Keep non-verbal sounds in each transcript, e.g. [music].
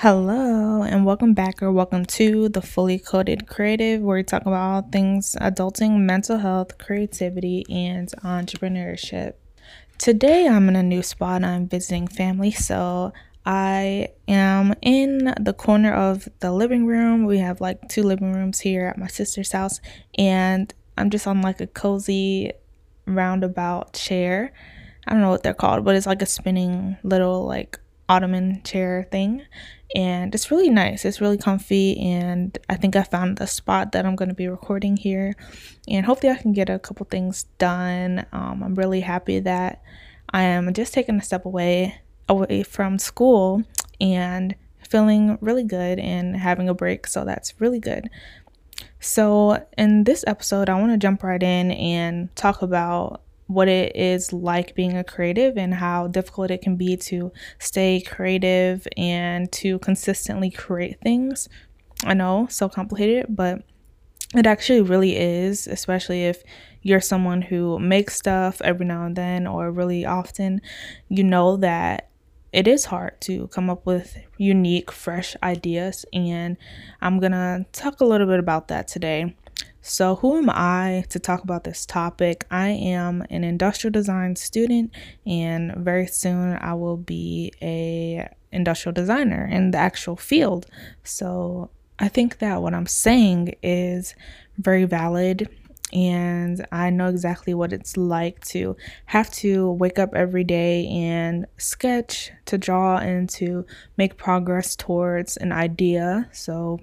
Hello, and welcome back or welcome to the Fully Coded Creative, where we talk about all things adulting, mental health, creativity, and entrepreneurship. Today, I'm in a new spot. I'm visiting family, so I am in the corner of the living room. We have like two living rooms here at my sister's house, and I'm just on like a cozy roundabout chair. I don't know what they're called, but it's like a spinning little like ottoman chair thing and it's really nice. It's really comfy, and I think I found the spot that I'm going to be recording here, and hopefully I can get a couple things done. Um, I'm really happy that I am just taking a step away away from school and feeling really good and having a break, so that's really good. So, in this episode, I want to jump right in and talk about what it is like being a creative and how difficult it can be to stay creative and to consistently create things. I know, so complicated, but it actually really is, especially if you're someone who makes stuff every now and then or really often. You know that it is hard to come up with unique, fresh ideas, and I'm gonna talk a little bit about that today. So, who am I to talk about this topic? I am an industrial design student and very soon I will be a industrial designer in the actual field. So, I think that what I'm saying is very valid and I know exactly what it's like to have to wake up every day and sketch, to draw, and to make progress towards an idea. So,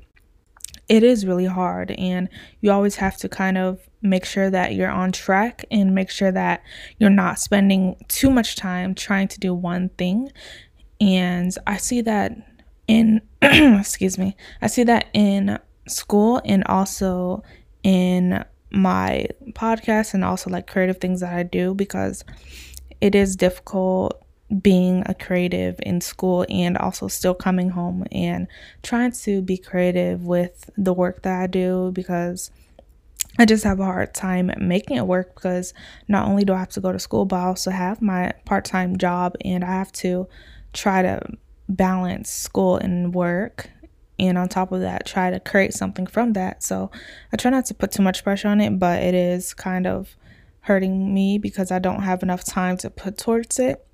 it is really hard and you always have to kind of make sure that you're on track and make sure that you're not spending too much time trying to do one thing. And i see that in [clears throat] excuse me i see that in school and also in my podcast and also like creative things that i do because it is difficult being a creative in school and also still coming home and trying to be creative with the work that I do because I just have a hard time making it work because not only do I have to go to school, but I also have my part time job and I have to try to balance school and work. And on top of that, try to create something from that. So I try not to put too much pressure on it, but it is kind of hurting me because I don't have enough time to put towards it.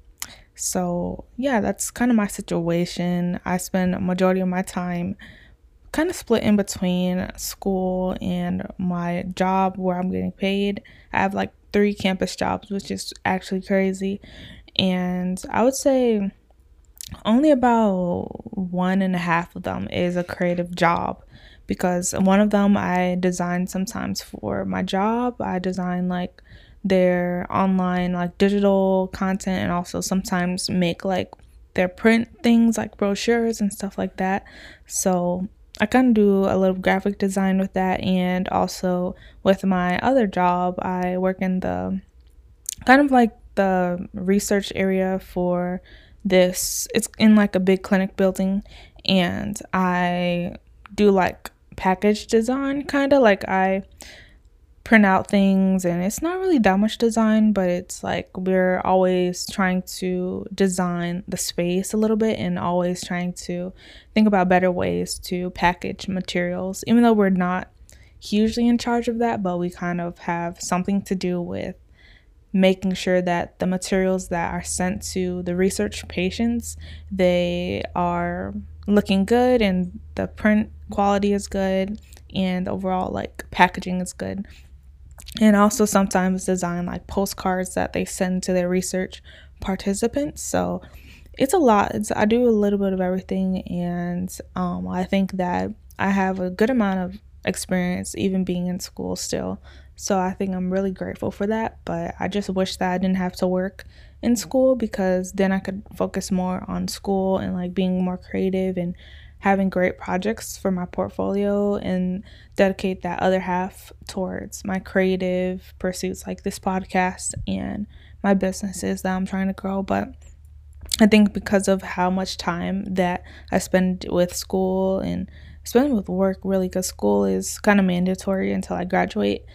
So, yeah, that's kind of my situation. I spend a majority of my time kind of split in between school and my job where I'm getting paid. I have like three campus jobs, which is actually crazy. And I would say only about one and a half of them is a creative job because one of them I design sometimes for my job. I design like their online like digital content and also sometimes make like their print things like brochures and stuff like that. So I kind of do a little graphic design with that and also with my other job, I work in the kind of like the research area for this. It's in like a big clinic building and I do like package design kind of like I print out things and it's not really that much design but it's like we're always trying to design the space a little bit and always trying to think about better ways to package materials. Even though we're not hugely in charge of that but we kind of have something to do with making sure that the materials that are sent to the research patients they are looking good and the print quality is good and overall like packaging is good and also sometimes design like postcards that they send to their research participants. So it's a lot. It's, I do a little bit of everything, and um, I think that I have a good amount of experience even being in school still. So I think I'm really grateful for that. But I just wish that I didn't have to work in school because then I could focus more on school and like being more creative and having great projects for my portfolio and dedicate that other half towards my creative pursuits like this podcast and my businesses that I'm trying to grow. But I think because of how much time that I spend with school and spend with work, really, because school is kind of mandatory until I graduate.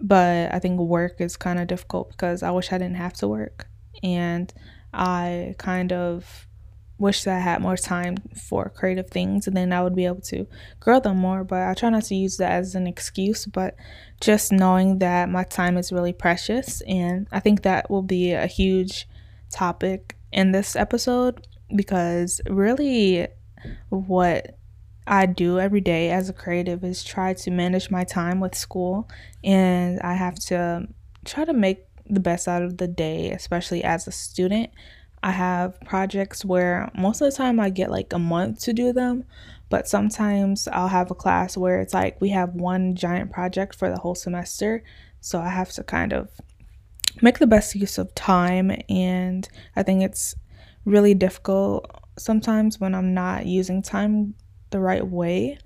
But I think work is kind of difficult because I wish I didn't have to work. And I kind of wish that I had more time for creative things and then I would be able to grow them more. But I try not to use that as an excuse, but just knowing that my time is really precious. And I think that will be a huge topic in this episode because really what I do every day as a creative is try to manage my time with school and I have to try to make the best out of the day, especially as a student. I have projects where most of the time I get like a month to do them, but sometimes I'll have a class where it's like we have one giant project for the whole semester. So I have to kind of make the best use of time, and I think it's really difficult sometimes when I'm not using time the right way.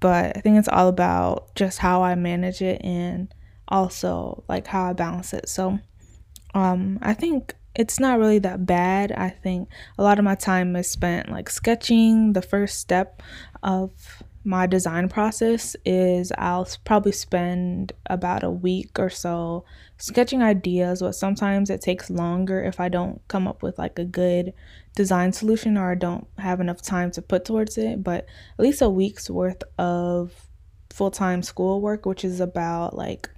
But I think it's all about just how I manage it and also like how I balance it. So um I think it's not really that bad. I think a lot of my time is spent like sketching. The first step of my design process is I'll probably spend about a week or so sketching ideas, but sometimes it takes longer if I don't come up with like a good design solution or I don't have enough time to put towards it. But at least a week's worth of full time school work, which is about like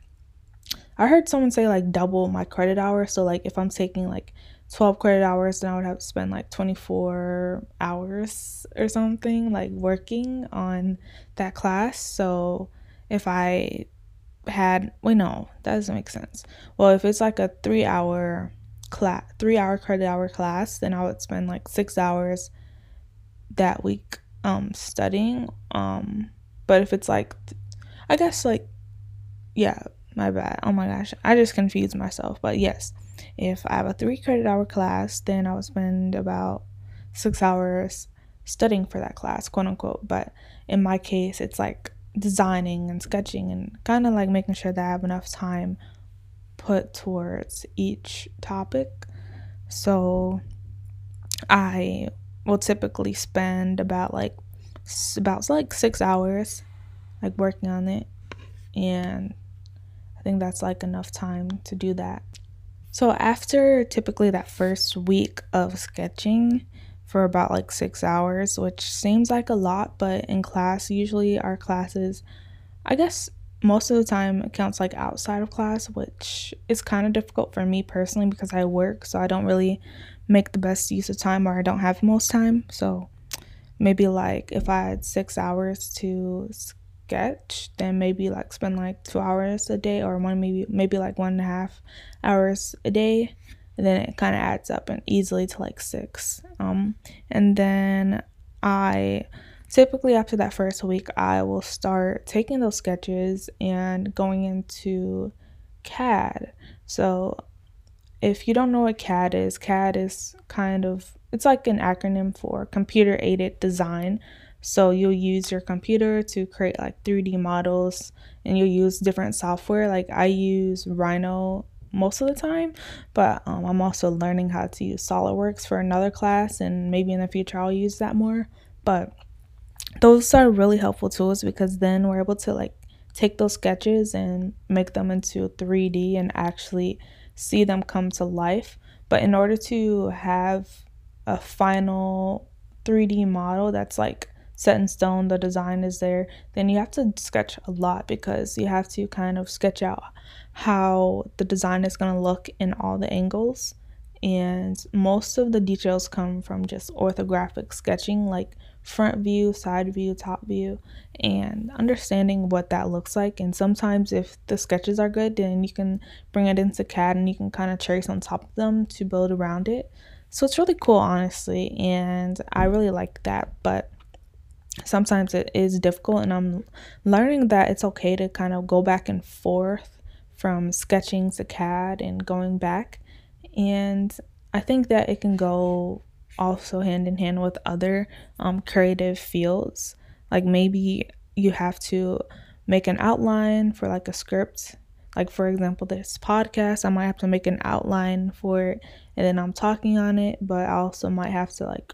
I heard someone say like double my credit hours. So like if I'm taking like 12 credit hours, then I would have to spend like 24 hours or something like working on that class. So if I had, wait, no, that doesn't make sense. Well, if it's like a three hour class, three hour credit hour class, then I would spend like six hours that week um studying. Um, but if it's like, I guess like, yeah, my bad. Oh my gosh. I just confused myself. But yes, if I have a three credit hour class, then I would spend about six hours studying for that class, quote unquote. But in my case, it's like designing and sketching and kind of like making sure that I have enough time put towards each topic. So I will typically spend about like about like 6 hours like working on it and I think that's like enough time to do that. So, after typically that first week of sketching for about like six hours, which seems like a lot, but in class, usually our classes, I guess most of the time it counts like outside of class, which is kind of difficult for me personally because I work, so I don't really make the best use of time or I don't have most time. So, maybe like if I had six hours to sketch, then maybe like spend like two hours a day or one maybe maybe like one and a half hours a day. And then it kind of adds up and easily to like six. Um, and then I typically after that first week, I will start taking those sketches and going into CAD. So if you don't know what CAD is, CAD is kind of it's like an acronym for computer aided design. So you'll use your computer to create like 3D models and you'll use different software. Like I use Rhino most of the time, but um, I'm also learning how to use SolidWorks for another class and maybe in the future I'll use that more. But those are really helpful tools because then we're able to like take those sketches and make them into 3D and actually see them come to life. But in order to have a final 3D model that's like set in stone, the design is there, then you have to sketch a lot because you have to kind of sketch out how the design is going to look in all the angles. And most of the details come from just orthographic sketching, like front view, side view, top view, and understanding what that looks like. And sometimes, if the sketches are good, then you can bring it into CAD and you can kind of trace on top of them to build around it. So it's really cool, honestly, and I really like that. But sometimes it is difficult and i'm learning that it's okay to kind of go back and forth from sketching to cad and going back. And i think that it can go also hand in hand with other um, creative fields. Like maybe you have to make an outline for like a script. Like for example this podcast i might have to make an outline for it and then i'm talking on it but i also might have to like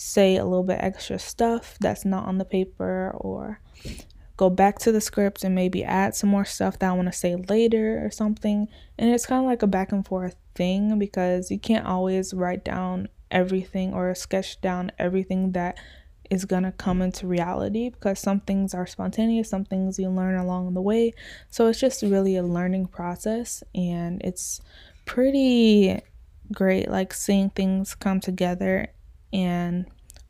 say a little bit extra stuff that's not on the paper or go back to the script and maybe add some more stuff that I want to say later or something. And it's kind of like a back and forth thing because you can't always write down everything or sketch down everything that is going to come into reality because some things are spontaneous, some things you learn along the way. So it's just really a learning process and it's pretty great like seeing things come together and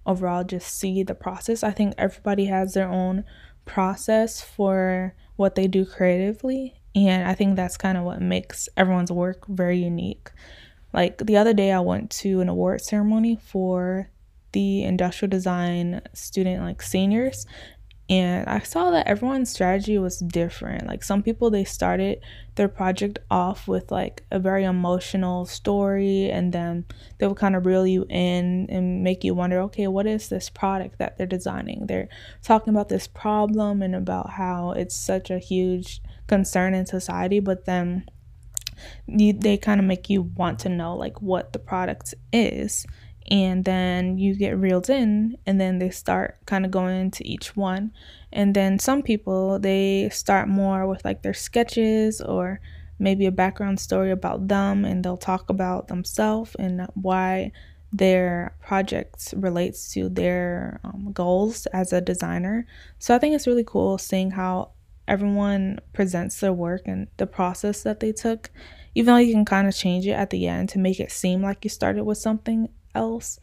overall just see the process. I think everybody has their own process for what they do creatively and I think that's kind of what makes everyone's work very unique. Like the other day, I went to an award ceremony for the industrial design student, like seniors, and I saw that everyone's strategy was different. Like some people, they started their project off with like a very emotional story, and then they would kind of reel you in and make you wonder, okay, what is this product that they're designing? They're talking about this problem and about how it's such a huge concern in society, but then you, they kind of make you want to know like what the product is and then you get reeled in and then they start kind of going into each one. And then some people they start more with like their sketches or maybe a background story about them and they'll talk about themselves and why their projects relates to their um, goals as a designer. So i think it's really cool seeing how everyone presents their work and the process that they took, even though you can kind of change it at the end to make it seem like you started with something else,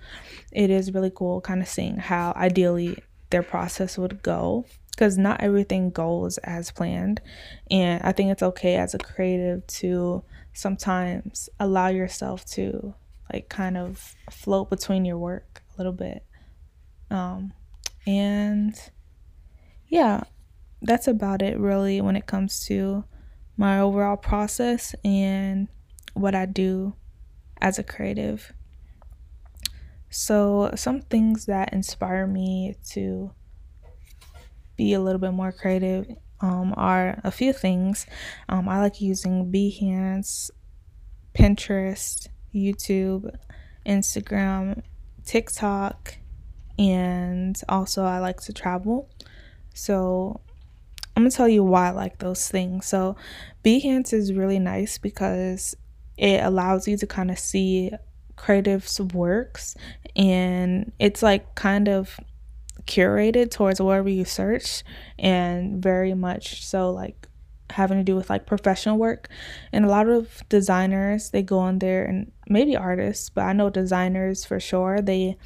it is really cool kind of seeing how ideally their process would go because not everything goes as planned. And I think it's okay as a creative to sometimes allow yourself to like kind of float between your work a little bit. Um, and yeah, that's about it really when it comes to my overall process and what I do as a creative. So, some things that inspire me to be a little bit more creative um, are a few things. Um, I like using Behance, Pinterest, YouTube, Instagram, TikTok, and also I like to travel. So, I'm gonna tell you why I like those things. So, Behance is really nice because it allows you to kind of see creatives' works and it's like kind of curated towards wherever you search and very much so like having to do with like professional work. And a lot of designers they go on there and maybe artists but i know designers for sure they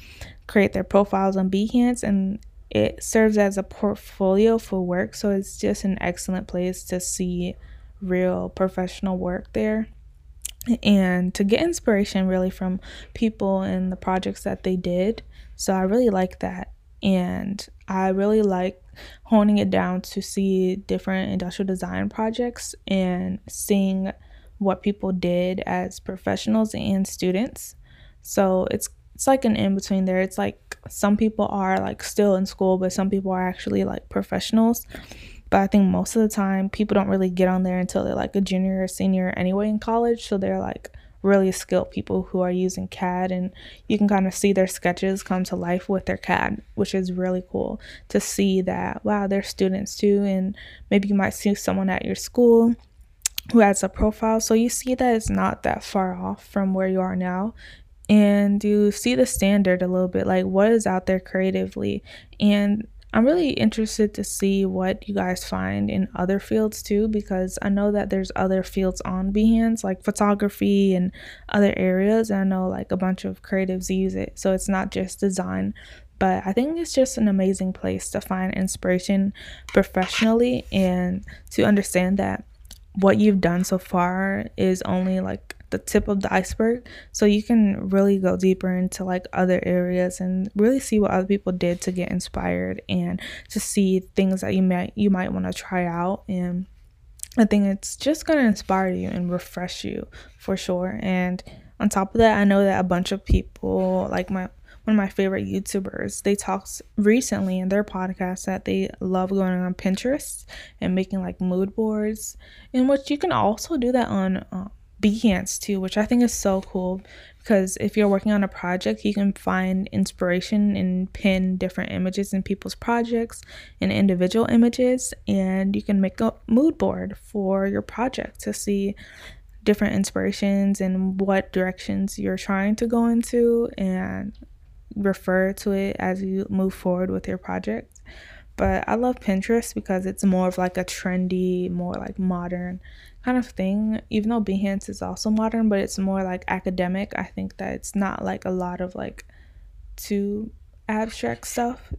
create their profiles on behance and it serves as a portfolio for work, so it's just an excellent place to see real professional work there and to get inspiration really from people and the projects that they did. So I really like that. And I really like honing it down to see different industrial design projects and seeing what people did as professionals and students. So it's it's like an in between there. It's like some people are like still in school, but some people are actually like professionals. But I think most of the time people don't really get on there until they're like a junior or senior anyway in college. So they're like really skilled people who are using CAD and you can kind of see their sketches come to life with their CAD, which is really cool to see that wow, they're students too. And maybe you might see someone at your school who has a profile. So you see that it's not that far off from where you are now and you see the standard a little bit like what is out there creatively and I'm really interested to see what you guys find in other fields too, because I know that there's other fields on Behance, like photography and other areas. And I know like a bunch of creatives use it. So it's not just design, but I think it's just an amazing place to find inspiration professionally and to understand that what you've done so far is only like the tip of the iceberg. So you can really go deeper into like other areas and really see what other people did to get inspired and to see things that you might you might want to try out. And I think it's just going to inspire you and refresh you for sure. And on top of that I know that a bunch of people like my one of my favorite YouTubers, they talked recently in their podcast that they love going on Pinterest and making like mood boards, in which you can also do that on um, Behance too, which I think is so cool because if you're working on a project, you can find inspiration and pin different images in people's projects and individual images, and you can make a mood board for your project to see different inspirations and what directions you're trying to go into and refer to it as you move forward with your project. But I love Pinterest because it's more of like a trendy, more like modern kind of thing. Even though Behance is also modern, but it's more like academic. I think that it's not like a lot of like too abstract stuff.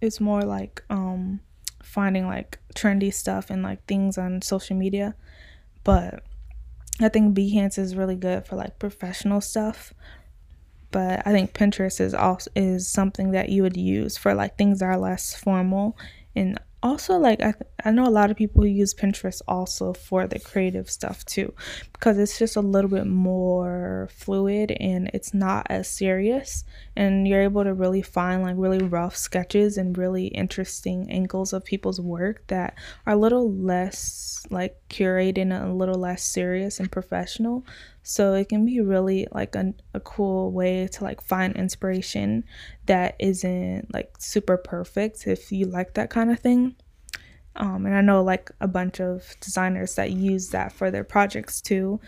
It's more like um finding like trendy stuff and like things on social media. But I think Behance is really good for like professional stuff. But I think Pinterest is also is something that you would use for like things that are less formal and also like I, I know a lot of people use pinterest also for the creative stuff too because it's just a little bit more fluid and it's not as serious and you're able to really find like really rough sketches and really interesting angles of people's work that are a little less like curated and a little less serious and professional so it can be really like a, a cool way to like find inspiration that isn't like super perfect if you like that kind of thing. Um, and I know like a bunch of designers that use that for their projects too.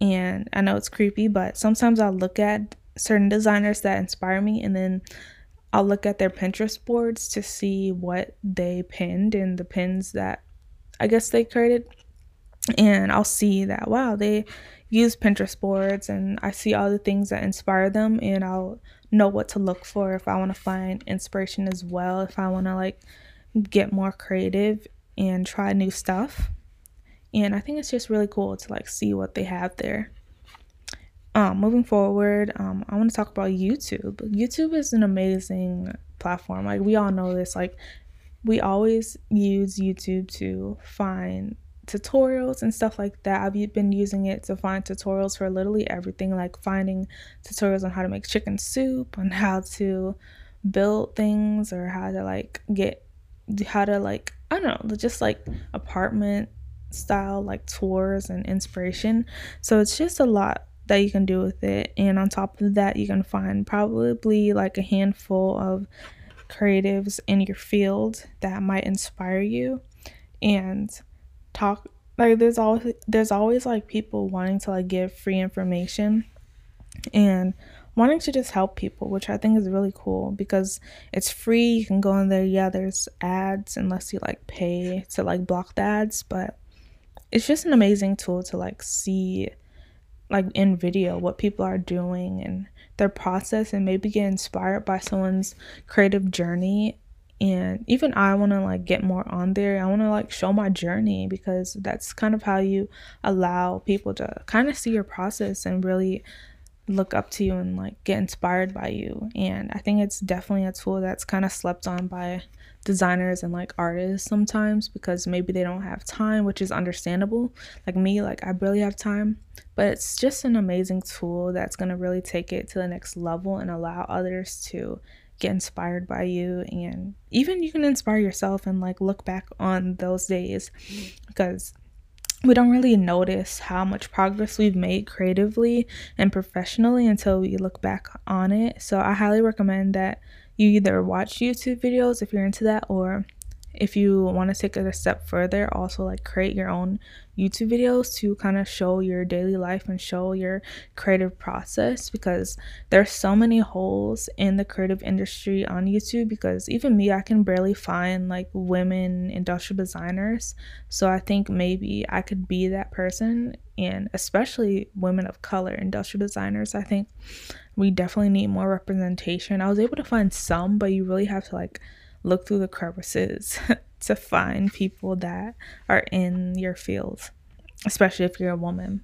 And I know it's creepy, but sometimes I'll look at certain designers that inspire me and then I'll look at their Pinterest boards to see what they pinned and the pins that I guess they created. And I'll see that, wow, they use Pinterest boards and I see all the things that inspire them and I'll know what to look for if I want to find inspiration as well, if I want to like get more creative and try new stuff. And I think it's just really cool to like see what they have there. Um, moving forward, um, I want to talk about YouTube. YouTube is an amazing platform. Like we all know this. Like we always use YouTube to find tutorials and stuff like that. I've been using it to find tutorials for literally everything, like finding tutorials on how to make chicken soup, on how to build things, or how to like get how to like I don't know, just like apartment style like tours and inspiration. So it's just a lot that you can do with it. And on top of that, you can find probably like a handful of creatives in your field that might inspire you. And talk like there's always there's always like people wanting to like give free information and wanting to just help people which i think is really cool because it's free. You can go in there. Yeah there's ads unless you like pay to like block the ads but it's just an amazing tool to like see like in video what people are doing and their process and maybe get inspired by someone's creative journey and even i want to like get more on there. I want to like show my journey because that's kind of how you allow people to kind of see your process and really look up to you and like get inspired by you. And i think it's definitely a tool that's kind of slept on by designers and like artists sometimes because maybe they don't have time which is understandable. Like me like i barely have time but it's just an amazing tool that's going to really take it to the next level and allow others to get inspired by you and even you can inspire yourself and like look back on those days because we don't really notice how much progress we've made creatively and professionally until we look back on it. So I highly recommend that you either watch YouTube videos if you're into that or if you want to take it a step further, also like create your own YouTube videos to kind of show your daily life and show your creative process because there's so many holes in the creative industry on YouTube because even me I can barely find like women industrial designers. So I think maybe I could be that person and especially women of color industrial designers. I think we definitely need more representation. I was able to find some, but you really have to like look through the crevices [laughs] to find people that are in your field, especially if you're a woman.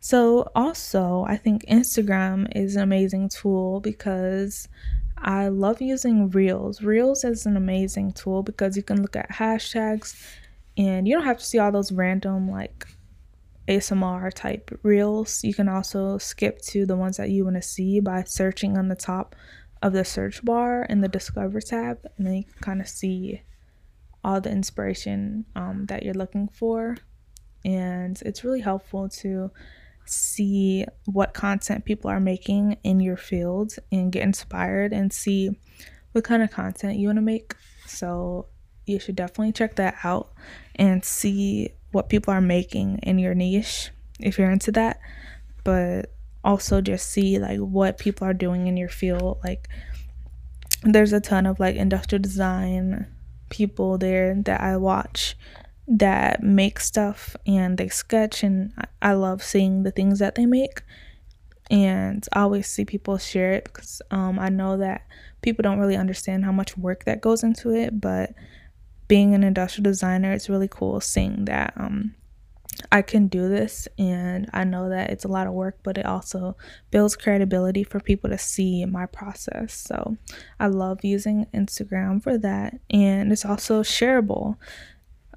So, also, I think Instagram is an amazing tool because I love using Reels. Reels is an amazing tool because you can look at hashtags and you don't have to see all those random, like, ASMR type reels. You can also skip to the ones that you want to see by searching on the top of the search bar in the Discover tab, and then you can kind of see all the inspiration um, that you're looking for. And it's really helpful to see what content people are making in your field and get inspired and see what kind of content you want to make. So you should definitely check that out and see what people are making in your niche if you're into that, but also just see like what people are doing in your field. Like there's a ton of like industrial design people there that I watch that make stuff and they sketch and I love seeing the things that they make and I always see people share it because um, I know that people don't really understand how much work that goes into it but being an industrial designer it's really cool seeing that um, I can do this and I know that it's a lot of work, but it also builds credibility for people to see my process. So I love using Instagram for that. And it's also shareable.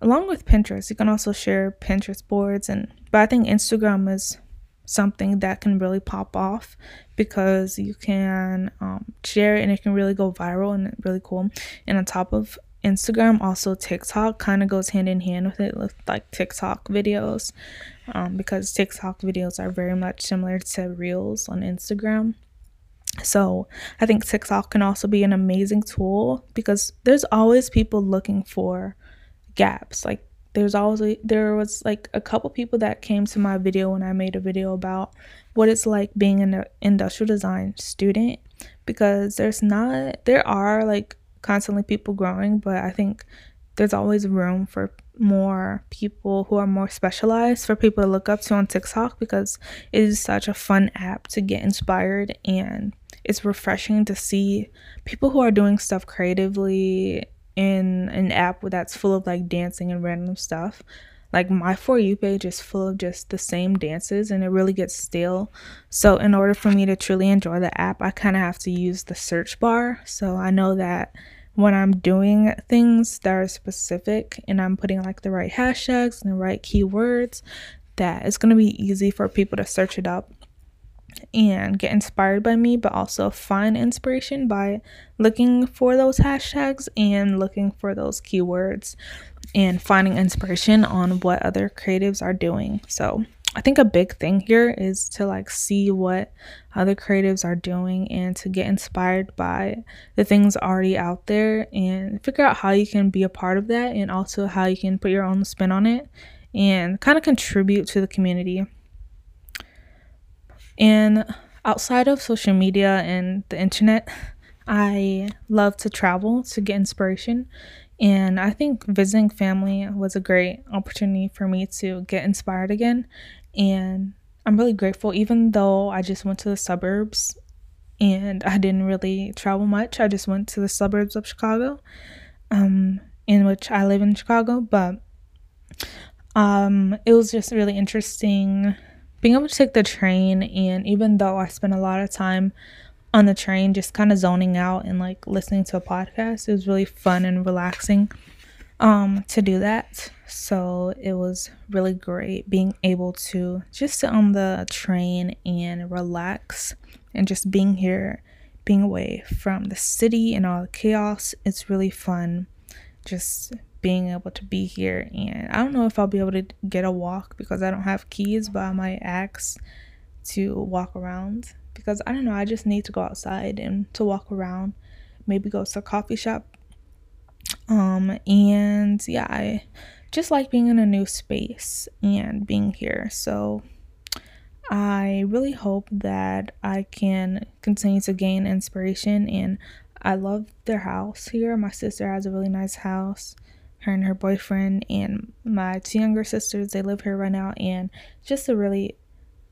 Along with Pinterest, you can also share Pinterest boards and but I think Instagram is something that can really pop off because you can um, share it and it can really go viral and really cool. And on top of Instagram, also TikTok kind of goes hand in hand with it, with like TikTok videos, um, because TikTok videos are very much similar to Reels on Instagram. So I think TikTok can also be an amazing tool because there's always people looking for gaps. Like there's always there was like a couple people that came to my video when I made a video about what it's like being an industrial design student because there's not there are like constantly people growing, but I think there's always room for more people who are more specialized for people to look up to on TikTok because it is such a fun app to get inspired and it's refreshing to see people who are doing stuff creatively in an app that's full of like dancing and random stuff. Like my For You page is full of just the same dances and it really gets stale. So, in order for me to truly enjoy the app, I kind of have to use the search bar. So, I know that when I'm doing things that are specific and I'm putting like the right hashtags and the right keywords, that it's going to be easy for people to search it up and get inspired by me, but also find inspiration by looking for those hashtags and looking for those keywords and finding inspiration on what other creatives are doing. So, I think a big thing here is to like see what other creatives are doing and to get inspired by the things already out there and figure out how you can be a part of that and also how you can put your own spin on it and kind of contribute to the community. And outside of social media and the internet, I love to travel to get inspiration. And I think visiting family was a great opportunity for me to get inspired again. And I'm really grateful, even though I just went to the suburbs and I didn't really travel much. I just went to the suburbs of Chicago, um, in which I live in Chicago. But um, it was just really interesting being able to take the train and even though I spent a lot of time on the train just kind of zoning out and like listening to a podcast, it was really fun and relaxing um to do that. So it was really great being able to just sit on the train and relax and just being here, being away from the city and all the chaos. It's really fun just being able to be here. And I don't know if I'll be able to get a walk because I don't have keys, but I might ask to walk around because I don't know. I just need to go outside and to walk around, maybe go to a coffee shop. Um, and yeah, I just like being in a new space and being here. So I really hope that I can continue to gain inspiration and I love their house here. My sister has a really nice house her and her boyfriend and my two younger sisters they live here right now and just a really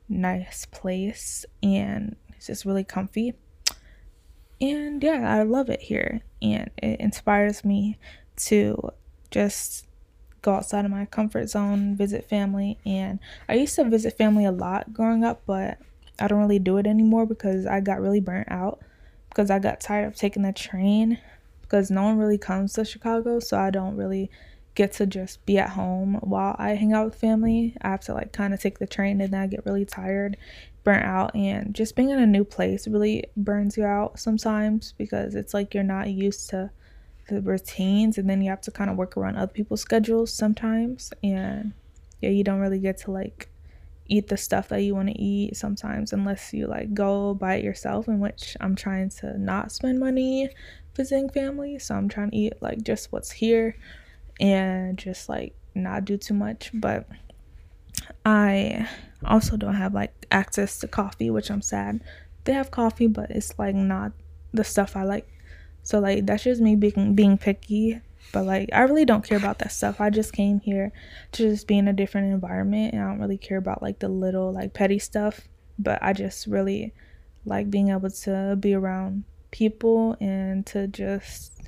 nice place and it's just really comfy. And yeah i love it here and it inspires me to just go outside of my comfort zone visit family and i used to visit family a lot growing up but i don't really do it anymore because i got really burnt out because i got tired of taking the train because no one really comes to Chicago, so I don't really get to just be at home while I hang out with family. I have to like kind of take the train and then I get really tired, burnt out, and just being in a new place really burns you out sometimes because it's like you're not used to the routines and then you have to kind of work around other people's schedules sometimes and yeah, you don't really get to like eat the stuff that you want to eat sometimes unless you like go buy it yourself in which I'm trying to not spend money visiting family. So I'm trying to eat like just what's here and just like not do too much, but I also don't have like access to coffee, which I'm sad. They have coffee, but it's like not the stuff I like. So like that's just me being being picky. But like I really don't care about that stuff. I just came here to just be in a different environment and I don't really care about like the little like petty stuff. But I just really like being able to be around people and to just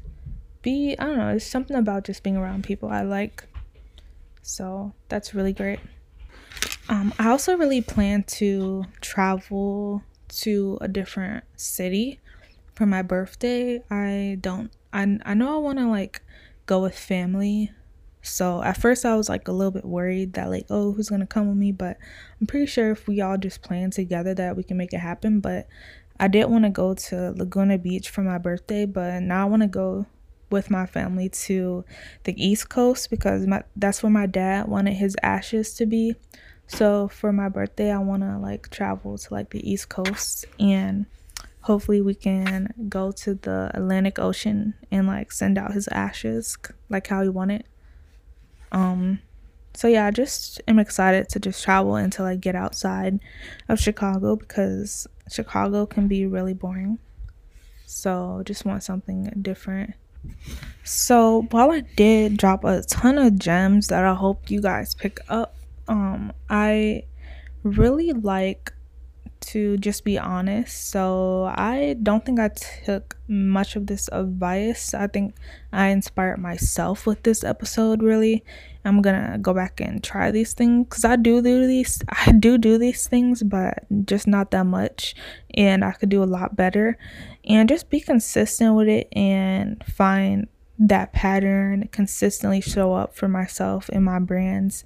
be I don't know, it's something about just being around people I like. So that's really great. Um, I also really plan to travel to a different city for my birthday. I don't I I know I want to like go with family. So at first I was like a little bit worried that like oh who's going to come with me, but I'm pretty sure if we all just plan together that we can make it happen, but I did want to go to Laguna Beach for my birthday, but now I want to go with my family to the East Coast because my that's where my dad wanted his ashes to be. So for my birthday, I want to like travel to like the East Coast and hopefully we can go to the Atlantic Ocean and like send out his ashes like how he wanted. Um so yeah, I just am excited to just travel and to like get outside of Chicago because Chicago can be really boring. So just want something different. So while I did drop a ton of gems that I hope you guys pick up, um, I really like to just be honest. So I don't think I took much of this advice. I think I inspired myself with this episode really. I'm gonna go back and try these things because I do do these [laughs] I do do these things but just not that much and I could do a lot better and just be consistent with it and find that pattern consistently show up for myself and my brands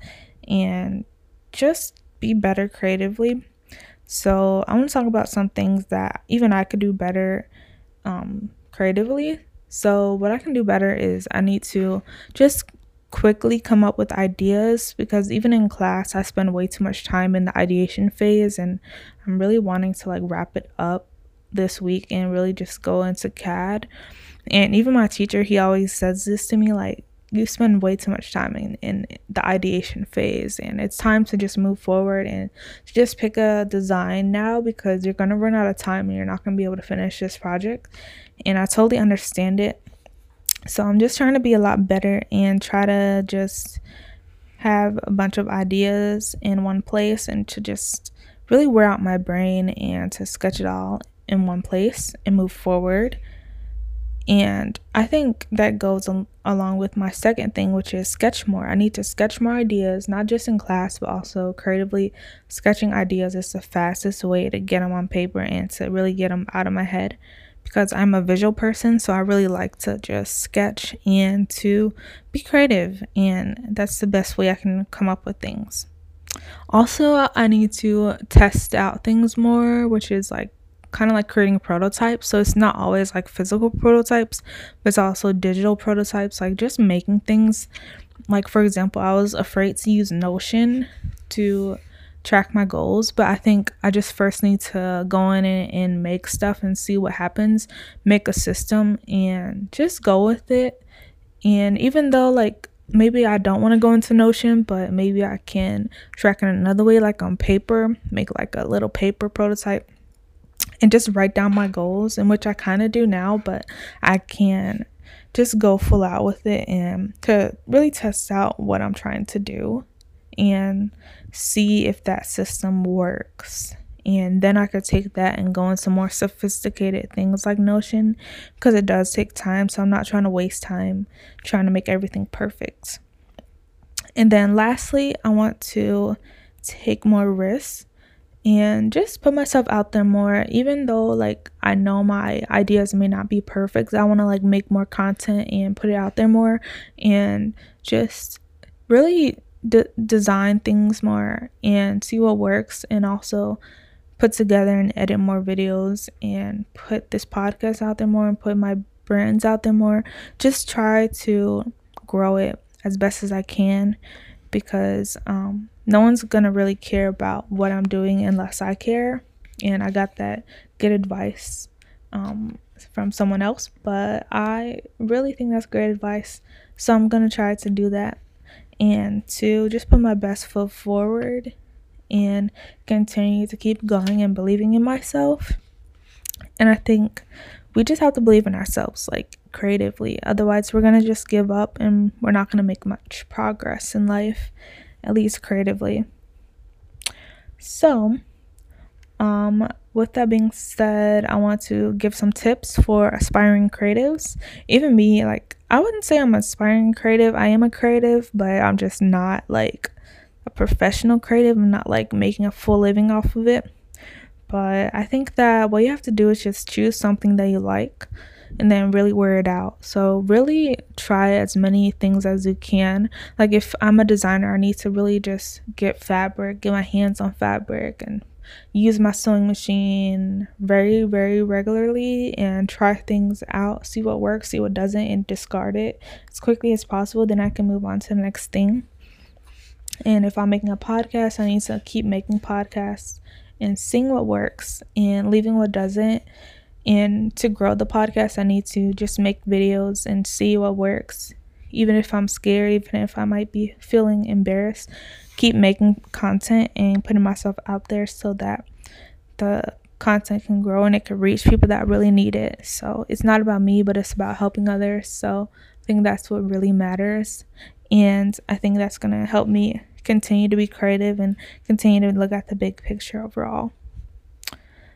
and just be better creatively so I want to talk about some things that even I could do better um, creatively. So what I can do better is I need to just quickly come up with ideas because even in class I spend way too much time in the ideation phase and I'm really wanting to like wrap it up this week and really just go into CAD. And even my teacher, he always says this to me like you spend way too much time in, in the ideation phase and it's time to just move forward and just pick a design now because you're going to run out of time and you're not going to be able to finish this project. And i totally understand it. So i'm just trying to be a lot better and try to just have a bunch of ideas in one place and to just really wear out my brain and to sketch it all in one place and move forward and I think that goes al- along with my second thing, which is sketch more. I need to sketch more ideas, not just in class, but also creatively. Sketching ideas is the fastest way to get them on paper and to really get them out of my head because I'm a visual person. So I really like to just sketch and to be creative. And that's the best way I can come up with things. Also, I need to test out things more, which is like kind of like creating prototypes. So it's not always like physical prototypes, but it's also digital prototypes, like just making things. Like, for example, I was afraid to use Notion to track my goals, but I think I just first need to go in and, and make stuff and see what happens, make a system, and just go with it. And even though, like, maybe I don't want to go into Notion, but maybe I can track in another way, like on paper, make like a little paper prototype and just write down my goals, in which I kind of do now, but I can just go full out with it and to really test out what I'm trying to do and see if that system works. And then I could take that and go into more sophisticated things like Notion because it does take time. So I'm not trying to waste time trying to make everything perfect. And then lastly, I want to take more risks and just put myself out there more even though like i know my ideas may not be perfect i want to like make more content and put it out there more and just really de- design things more and see what works and also put together and edit more videos and put this podcast out there more and put my brands out there more. Just try to grow it as best as i can because um no one's gonna really care about what I'm doing unless I care. And I got that good advice um, from someone else, but I really think that's great advice. So I'm gonna try to do that. and to just put my best foot forward and continue to keep going and believing in myself. And I think we just have to believe in ourselves, like creatively. Otherwise, we're to just give up and we're not to make much progress in life, at least creatively. So, um, with that being said, I want to give some tips for aspiring creatives. Even me, like, I wouldn't say I'm aspiring creative. I am a creative, but I'm just not like a professional creative. I'm not like making a full living off of it. But I think that what you have to do is just choose something that you like and then really wear it out. So, really try as many things as you can. Like, if I'm a designer, I need to really just get fabric, get my hands on fabric, and use my sewing machine very, very regularly and try things out, see what works, see what doesn't, and discard it as quickly as possible. Then I can move on to the next thing. And if I'm making a podcast, I need to keep making podcasts and seeing what works and leaving what doesn't. And to grow the podcast, I need to just make videos and see what works. Even if I'm scared, even if I might be feeling embarrassed, keep making content and putting myself out there so that the content can grow and it can reach people that really need it. So it's not about me, but it's about helping others. So I think that's what really matters. And I think that's going to help me continue to be creative and continue to look at the big picture overall.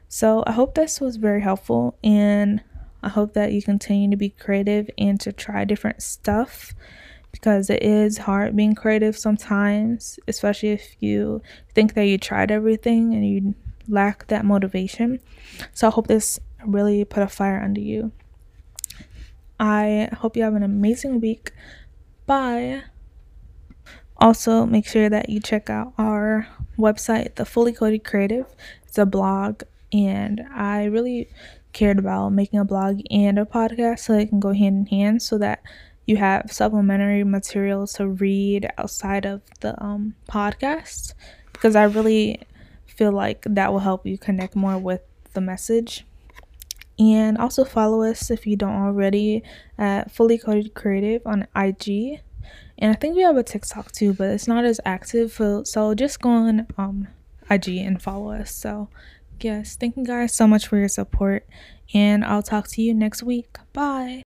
So I hope this was very helpful and I hope that you continue to be creative and to try different stuff because it is hard being creative sometimes, especially if you think that you tried everything and you lack that motivation. So I hope this really put a fire under you. I hope you have an amazing week. Bye. Also, make sure that you check out our website, The Fully Coded Creative. It's a blog, and I really cared about making a blog and a podcast so they can go hand in hand so that you have supplementary materials to read outside of the um, podcast because I really feel like that will help you connect more with the message. And also follow us if you don't already at Fully Coded Creative on IG and I think we have a TikTok too, but it's not as active. So, so just go on um, IG and follow us. So, yes, thank you guys so much for your support. And I'll talk to you next week. Bye.